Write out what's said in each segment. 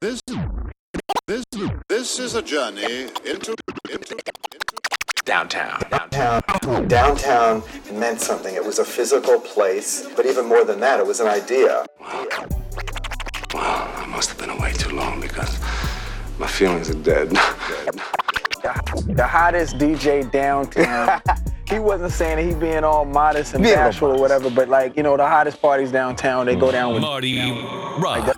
This, this, this is a journey into, into, into downtown. Downtown, downtown meant something. It was a physical place, but even more than that, it was an idea. Well, I must have been away too long because my feelings are dead. The hottest DJ downtown. he wasn't saying that he being all modest and Being all bashful or whatever, but like you know, the hottest parties downtown, they go down with. Marty Rock.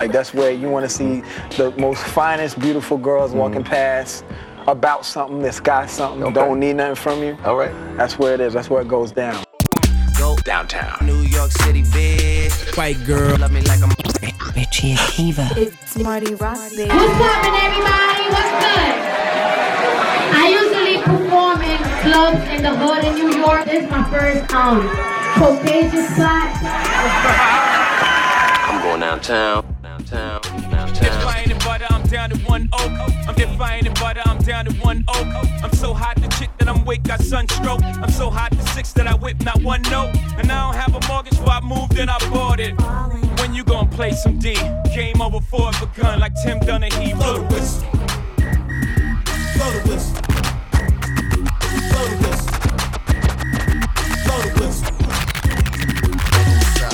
Like that's where you want to see the most finest, beautiful girls mm-hmm. walking past about something that's got something, Okay. don't need nothing from you. All right. That's where it is. That's where it goes down. Go Downtown. New York City, bitch. White girl, love me like I'm. Richie Akiva. It's Marty Rock, baby. What's poppin', everybody? What's good? I usually perform in clubs in the hood in New York. This is my first um Caucasian spot. I'm going downtown, downtown, downtown. Defying butter, I'm down to one oak. I'm defying butter, I'm down to one oak. I'm so hot the chick that I'm with got sunstroke. I'm so hot the six that I whip not one note. And I don't have a mortgage, so I moved and I bought it. When you gonna play some D? Game over for a gun like Tim Donaghy. Blow the whistle. Blow the whistle.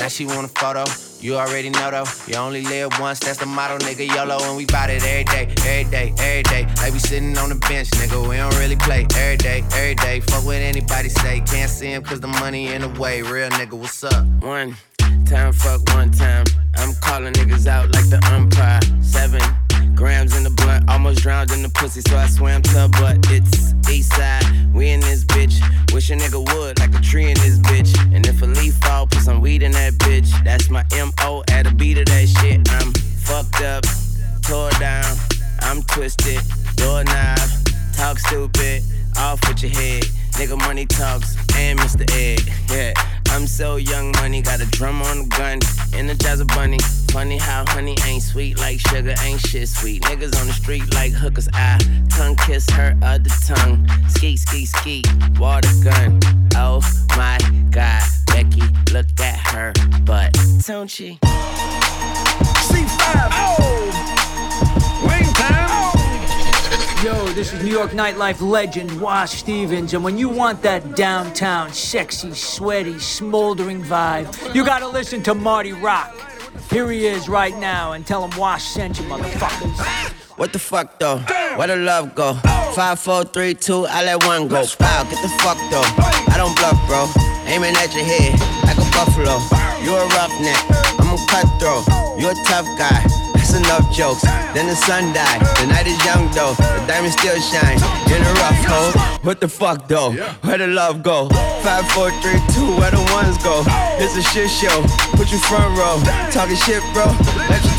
She want a photo. You already know though. You only live once, that's the motto, nigga. YOLO, and we bout it every day, every day, every day. Like we sitting on the bench, nigga. We don't really play every day, every day. Fuck what anybody say. Can't see him cause the money in the way. Real nigga, what's up? One time, fuck one time. I'm calling niggas out like the umpire. Seven grams in the blunt, almost drowned in the pussy, so I swam to her butt. It's east side, we in this bitch. Wish a nigga would, like a tree in this bitch. And if a leaf fall, put some weed in that bitch. That's my MO at a beat of that shit. I'm fucked up, tore down, I'm twisted, doorknob, talk stupid, off with your head. Nigga money talks and Mr. Ed. Yeah, I'm so young money, got a drum on the gun, energize a bunny. Funny how honey ain't sweet like sugar, ain't shit sweet. Niggas on the street like hookers. I tongue kiss her other tongue. Ski, ski, ski, water gun. Oh my god, Becky, look at her butt. Don't she? C5. Oh. Yo, this is New York nightlife legend Wash Stevens, and when you want that downtown sexy, sweaty, smoldering vibe, you gotta listen to Marty Rock. Here he is right now, and tell him Wash sent you, motherfuckers. What the fuck though? Where the love go? Five, four, three, two, I let one go. Wow, get the fuck though. I don't bluff, bro. Aiming at your head like a buffalo. You a roughneck, I'm a cutthroat. You a tough guy. That's enough jokes. Then the sun died. The night is young though. The diamond still shine. In a rough hole. What the fuck though? Where the love go? Five, four, three, two. Where the ones go? It's a shit show. Put you front row. Talking shit, bro. Let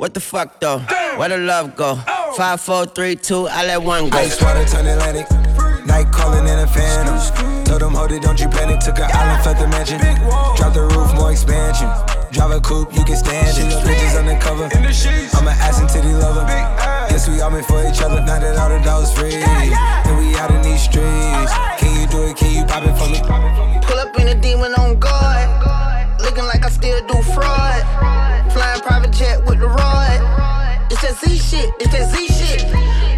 What the fuck though? Where the love go? Five, four, three, two, I let one go. Ice water turn Atlantic. Night calling in a phantom. Told them, hold it, don't you panic. Took an island, left the mansion. Drop the roof, more expansion. Drive a coupe, you can stand it. Bridges undercover. I'm an ass and titty lover. Guess we all meant for each other. Now that all the dogs free. And we out in these streets. Can you do it? Can you pop it for me? Pull up in a demon on guard. Looking like I still do fraud. With the rod. It's that Z shit, it's that Z shit.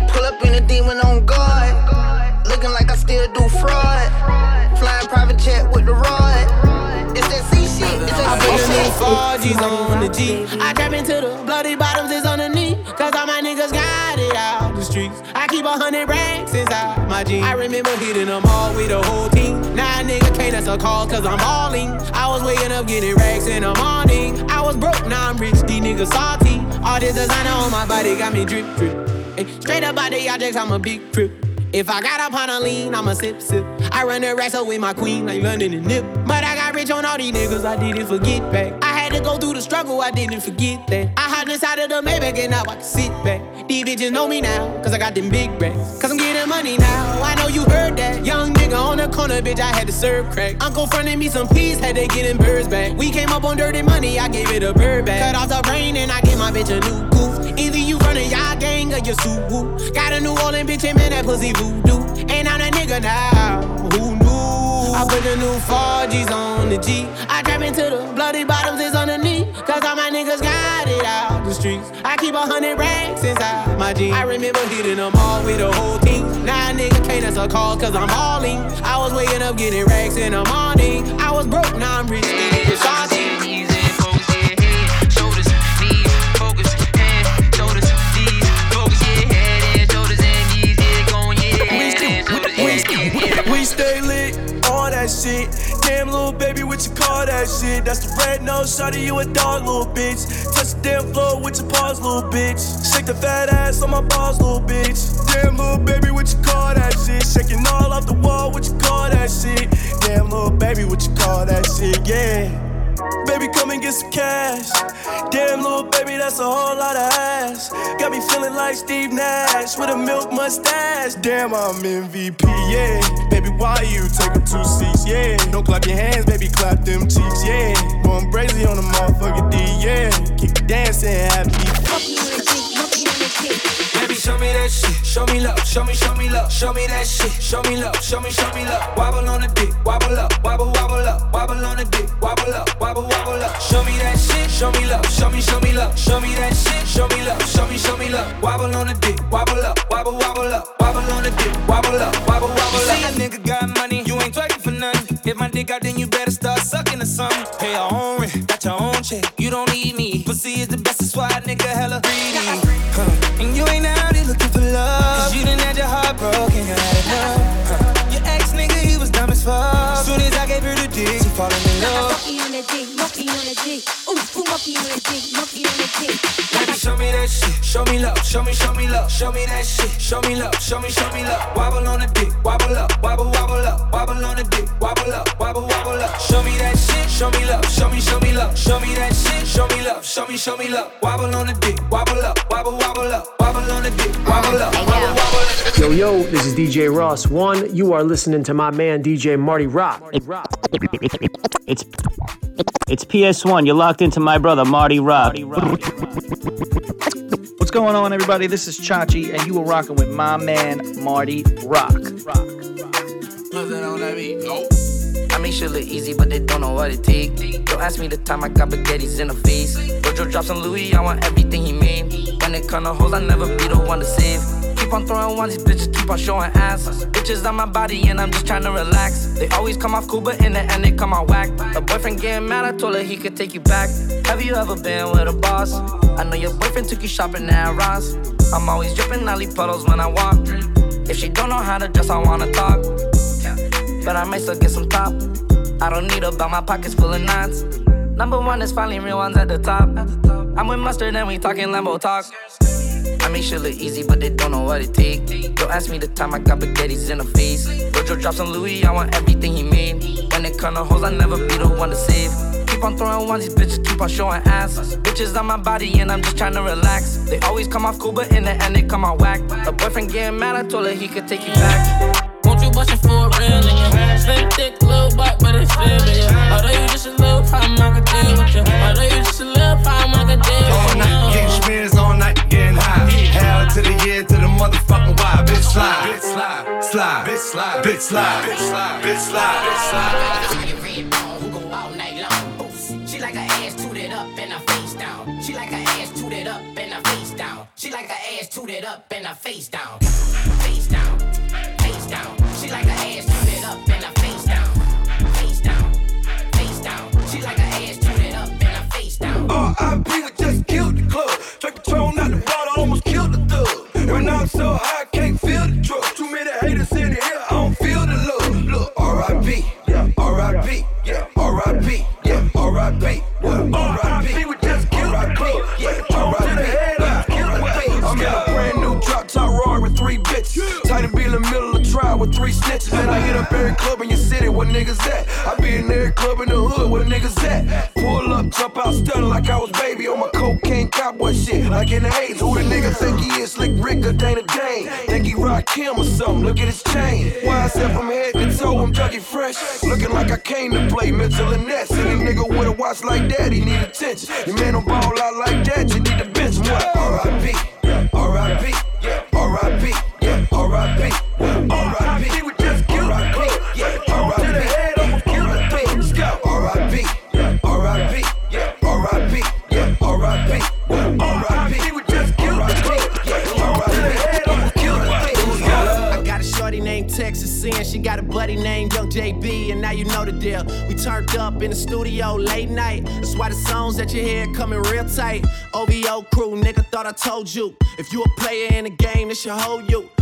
I remember hitting them all with the whole team. Now nigga can't answer call cause I'm balling. I was waking up getting racks in the morning. I was broke, now I'm rich, these niggas salty. All this designer on my body got me drip, drip. Ay, straight up out the objects, I'm a big trip. If I got up on a lean, I'ma sip, sip. I run the racks up with my queen like London and Nip. But I got rich on all these niggas, I didn't forget back. I had to go through the struggle, I didn't forget that. I hide inside of the Maybach and now I can sit back. These bitches know me now, cause I got them big racks. Cause money now, I know you heard that. Young nigga on the corner, bitch, I had to serve crack. Uncle fronted me some peas, had to get them birds back. We came up on dirty money, I gave it a bird back. Cut off the brain and I gave my bitch a new goof. Either you running y'all gang or you Suwu. Got a New Orleans bitch and man, that pussy voodoo. And I'm that nigga now, who knew? I put the new 4Gs on the G. I trap into the bloody bottoms is underneath. Cause all my niggas got it out the streets. I keep a hundred racks inside my jeans. I remember hitting them all with a whole a nigga can't answer calls cause I'm balling. I was waking up getting racks in the morning. I was broke, now I'm rich. It's all We stay lit on that shit. Damn, little baby, what you call that shit? That's the red nose, shawty, you a dog, little bitch. Touch the damn floor with your paws, little bitch. Shake the fat ass on my balls, little bitch. Damn, little baby, what you call that shit? Shaking all off the wall, what you call that shit? Damn, little baby, what you call that shit? Yeah. Baby, come and get some cash. Damn, little baby, that's a whole lot of ass. Got me feeling like Steve Nash with a milk mustache. Damn, I'm MVP, yeah. Baby, why you taking two seats, yeah? Don't clap your hands, baby, clap them cheeks, yeah. Going crazy on the motherfucker D, yeah. Keep dancing, happy. Baby, show me that shit. Show me love. Show me, show me love. Show me that shit. Show me love. Show me, show me love. Wobble on the dick. Wobble up. Wobble, wobble up. Me, show me love. Show me that shit. Show me love. Show me, show me love. Wobble on the dick. Wobble up. Wobble, wobble up. Wobble on the dick. Wobble up. Wobble, wobble up. You say a nigga got money, you ain't twerking for nothing. If my dick out, then you better start sucking or something. Pay your own rent, got your own check. You don't need me. Pussy is the best, that's why a nigga hella greedy. Huh. And you ain't out here looking for love. Cause you done had your heart broken, you had enough. Huh. Your ex nigga, he was dumb as fuck. Soon as I gave her the dick, she falling in love. Monkey on the dick, monkey on the dick. Ooh, ooh, monkey on the dick, that shit. Show me love. Show me, show me love. Show me that shit. Show me love. Show me, show me love. Wobble on the dick. Wobble up. Wobble, wobble up. Wobble on the dick. Wobble up. Wobble, wobble up. Show me that shit. Show me love. Show me, show me love. Show me that shit. Show me love. Show me, show me love. Wobble on the dick. Wobble up. Wobble, wobble up. Wobble on the dick. Wobble up. Wobble, wobble up. Yo, yo, this is DJ Ross One. You are listening to my man DJ Marty Rock. It's it's PS1. You're locked into my brother Marty Rock. What's going on, everybody? This is Chachi, and you are rocking with my man Marty Rock. I make shit look easy, but they don't know what it take. Don't ask me the time I got spaghettis in the face. Jojo drops on Louis, I want everything he made. When it come to hoes, I never be the one to save. Keep on throwing ones, these bitches keep on showing ass. Bitches on my body, and I'm just trying to relax. They always come off cool, but in the end, they come out whack. A boyfriend getting mad, I told her he could take you back. Have you ever been with a boss? I know your boyfriend took you shopping at Ross. I'm always dripping, leave puddles when I walk. If she don't know how to dress, I wanna talk. But I might still get some top. I don't need a belt, my pockets full of knots. Number one is finally real ones at the top. I'm with mustard and we talking Lambo talk. I make shit look easy, but they don't know what it take. Don't ask me the time I got spaghettis in the face. Jojo drops on Louis, I want everything he made. When it come to hoes, I never be the one to save. Keep on throwing ones, these bitches keep on showing ass. Bitches on my body, and I'm just trying to relax. They always come off cool, but in the end, they come out whack. A boyfriend getting mad, I told her he could take you back. Won't you bust it for real nigga? Thick, little butt, but it's still bigger. Although you just a little problem, I could deal with you. Although you just a little problem, I could deal with night, to the year, to the motherfucking why. Bitch slide, bitch slide, slide, bitch slide, bitch slide, bitch slide, bitch slide, bitch slide. She like her ass tooted up and her face down. She like her ass tooted up and her face down. She like her ass tooted up and her face down. Face down, face down. She like her ass tooted up and her face down. Face down, face down. She like her ass tooted up and her face down. R.I.P. your city where niggas at. I be in every club in the hood where niggas at. Pull up, jump out, stunning like I was baby on my cocaine cowboy shit. Like in the A's, who the nigga think he is? Slick Rick or Dana Dane? Think he rock him or something? Look at his chain. Why I said from head to toe, I'm Dougie Fresh. Looking like I came to play Mitchell and. Any nigga with a watch like that, he need attention. Your man don't ball out like that, you need buddy named Young JB, and now you know the deal. We turned up in the studio late night. That's why the songs that you hear coming real tight. OVO crew, nigga, thought I told you. If you a player in the game, this should hold you.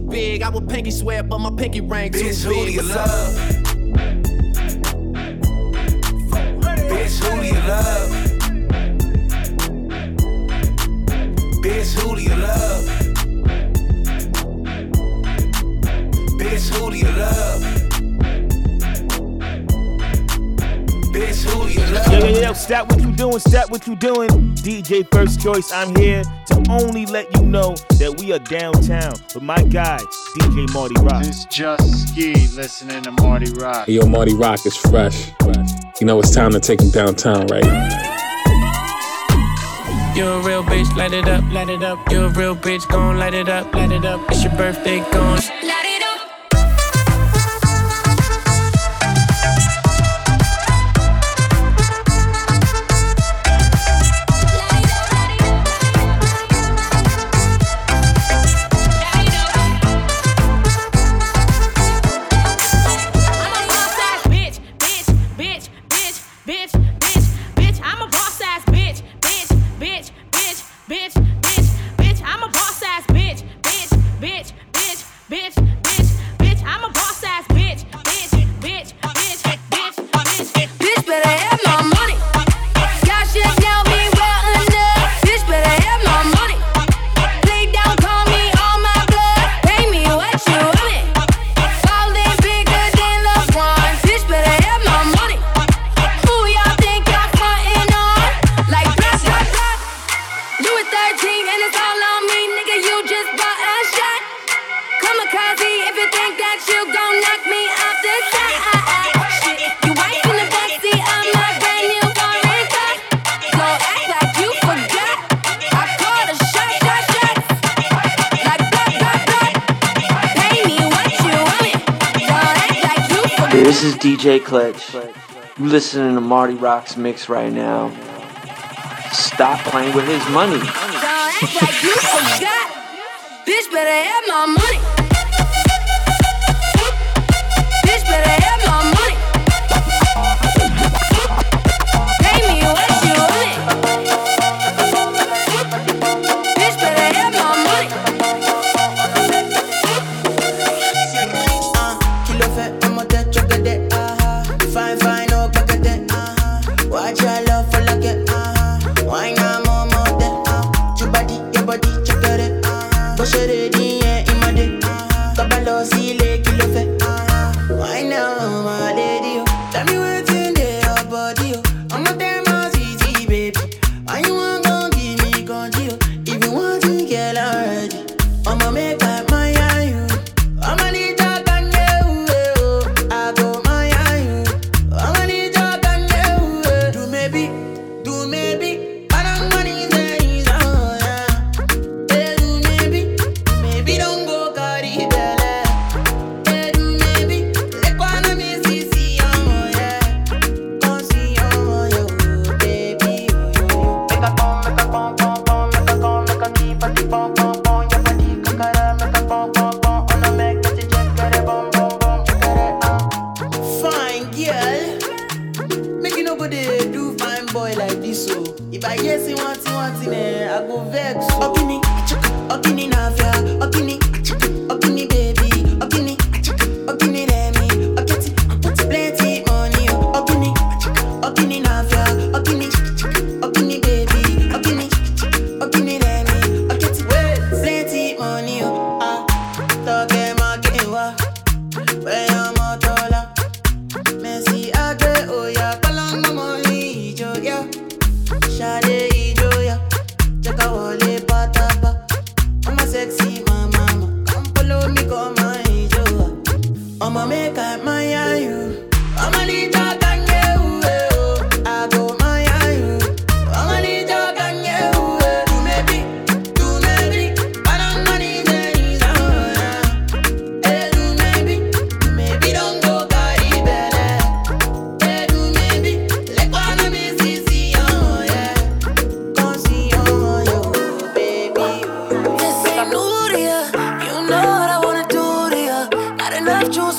big. I would pinky swear, but my pinky ring too Bitch, who big. do you What's up? love? Bitch, who do you love? Bitch, who do you love? Bitch, who do you love? Bitch, who you love? Yo, yo, yo, stop what you doing, stop what you doing. DJ First Choice, I'm here to only let you know that we are downtown with my guy, DJ Marty Rock. It's just Ski listening to Marty Rock. Yo, Marty Rock is fresh. You know it's time to take him downtown, right? You a real bitch, light it up, light it up. You a real bitch, gon' light it up, light it up. It's your birthday, gon' light DJ Clutch. You listening to Marty Rock's mix right now. Stop playing with his money. You forgot. Bitch better have my money.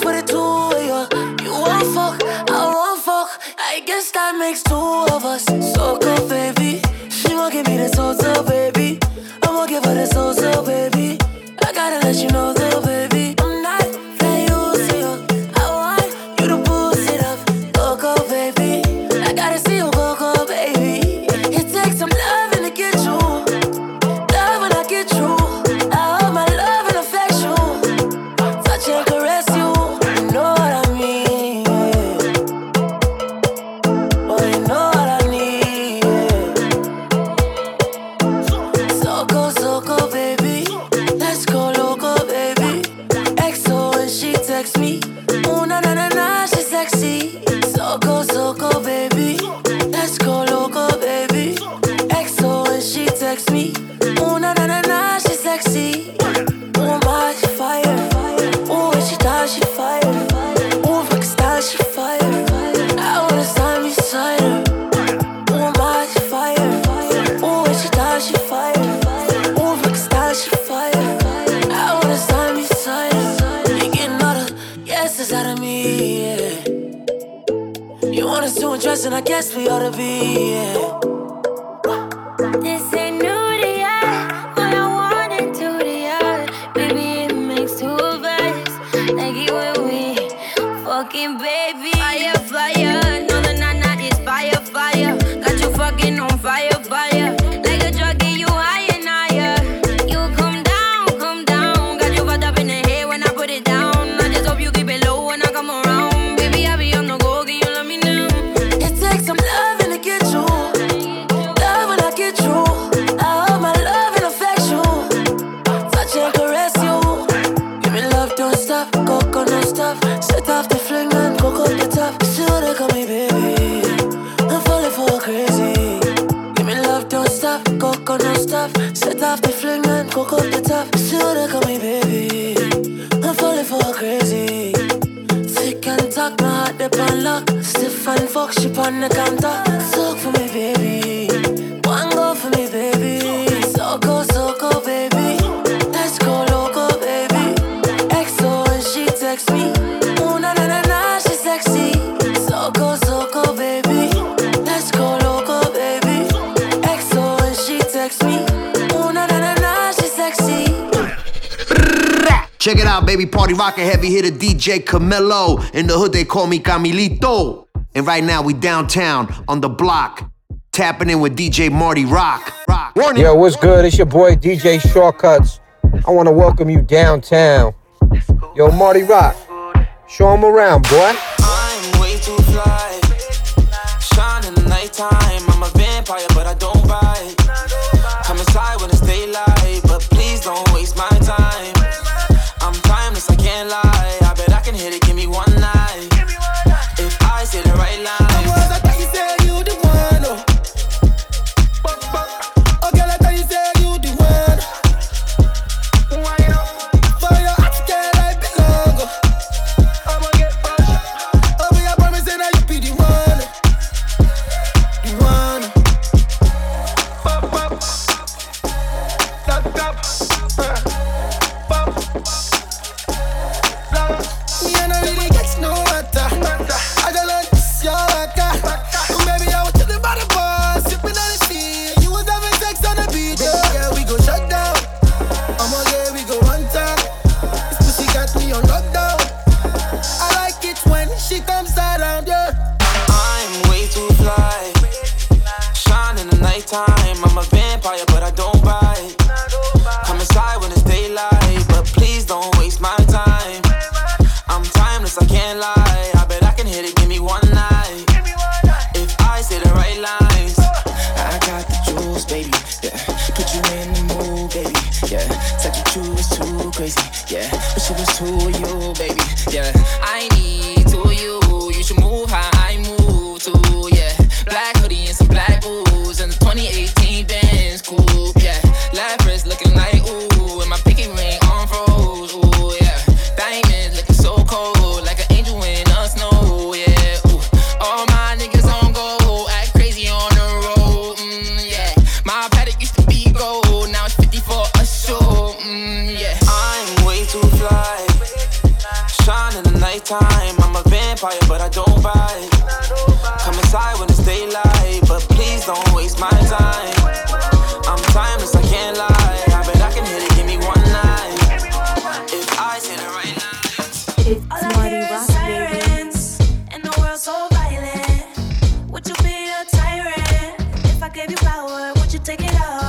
put it to you. You won't fuck, I won't fuck. I guess that makes two of us. So good, baby. She won't give me the total, baby. and I guess we ought to be. Yeah. off, set off the fling and cook up the top. She wanna call me baby. I'm falling for crazy. Thick and talk, my heart dip on lock. Stiff and fuck, she on the counter. Talk for me. Check it out, baby. Party rockin' heavy hitter DJ Camilo. In the hood, they call me Camilito. And right now, we downtown on the block, tapping in with DJ Marty Rock. Rock. Warning. Yo, what's good? It's your boy DJ Shortcuts. I want to welcome you downtown. Yo, Marty Rock. Show him around, boy. can't lie. power, won't you take it all?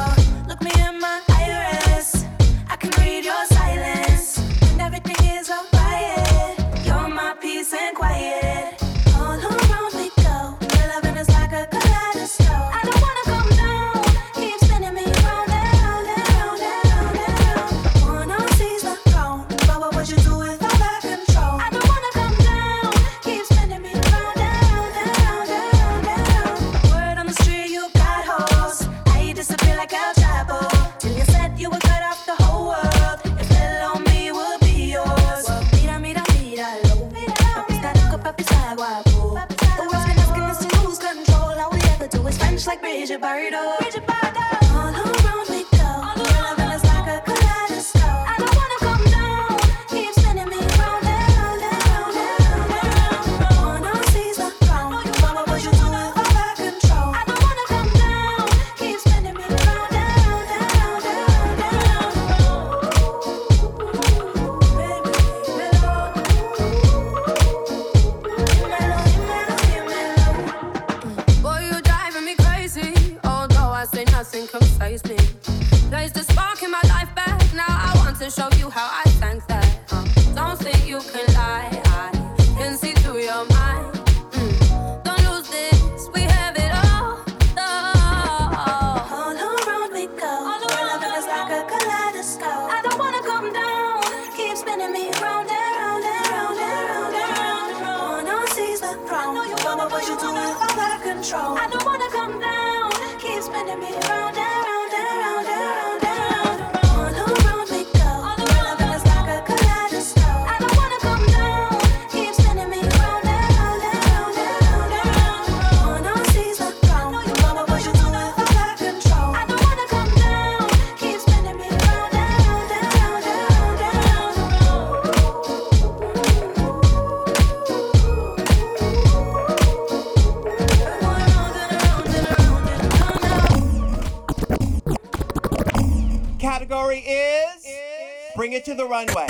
story is, is bring it to the runway.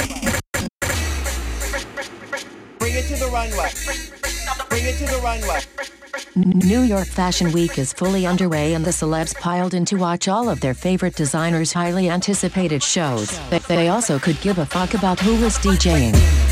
Bring it to the runway. Bring it to the runway. New York Fashion Week is fully underway, and the celebs piled in to watch all of their favorite designers' highly anticipated shows. But they also could give a fuck about who was DJing.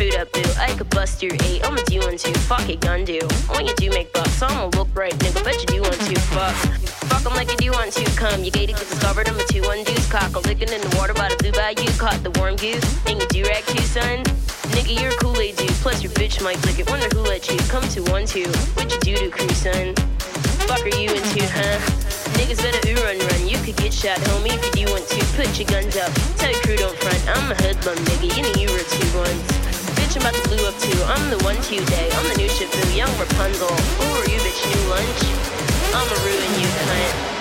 food up, boo. I could bust your eight. I'ma do one two. Fuck it, gun do. When you do make bucks, I'ma look right, nigga. Bet you do one two. Fuck. Fuck them like you do one two. Come, you gated, get discovered. I'm a two one deuce. Cock a licking in the water by the blue bayou. Caught the warm goose. And you do rag too, son. Nigga, you're a Kool-Aid dude. Plus your bitch might lick it. Wonder who let you come to one two. What you do to crew, son? Fuck are you into, huh? Niggas better ooh run run. You could get shot, homie, if you want to. Put your guns up. Tell your crew don't front. I'm a hoodlum, nigga. You know you were two ones bitch I'm about to blew up to. I'm the one Tuesday. I'm the new Shifu, young Rapunzel. Who are you, bitch? New lunch. I'ma ruin you, cunt.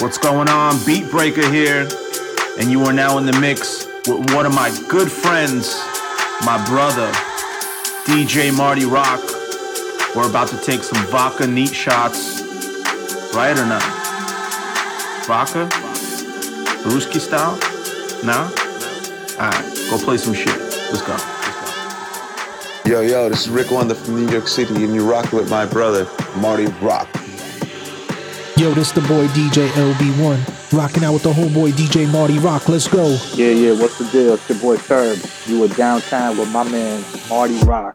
What's going on? Beat Breaker here, and you are now in the mix with one of my good friends, my brother, DJ Marty Rock. We're about to take some vodka neat shots. Right or not? Vodka? Ruski style? Nah? Alright, go play some shit. Let's go. Yo, yo, this is Rick Wonder from New York City, and you rock with my brother, Marty Rock. Yo, this the boy DJ LB1. Rocking out with the homeboy DJ Marty Rock. Let's go. Yeah, yeah, what's the deal? It's your boy Curb. You were downtown with my man Marty Rock.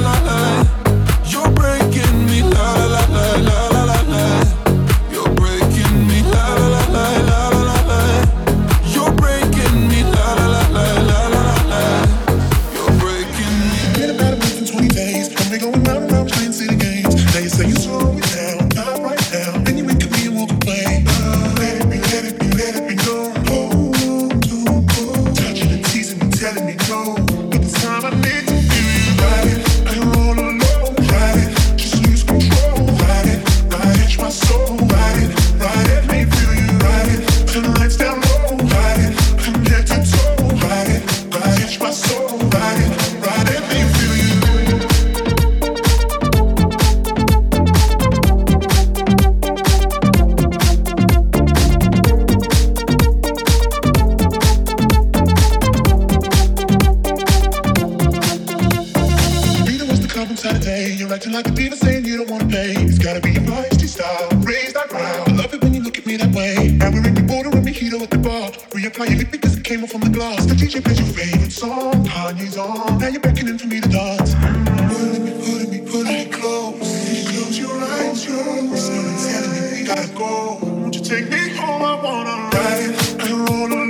go? Won't you take me home? I wanna ride and roll.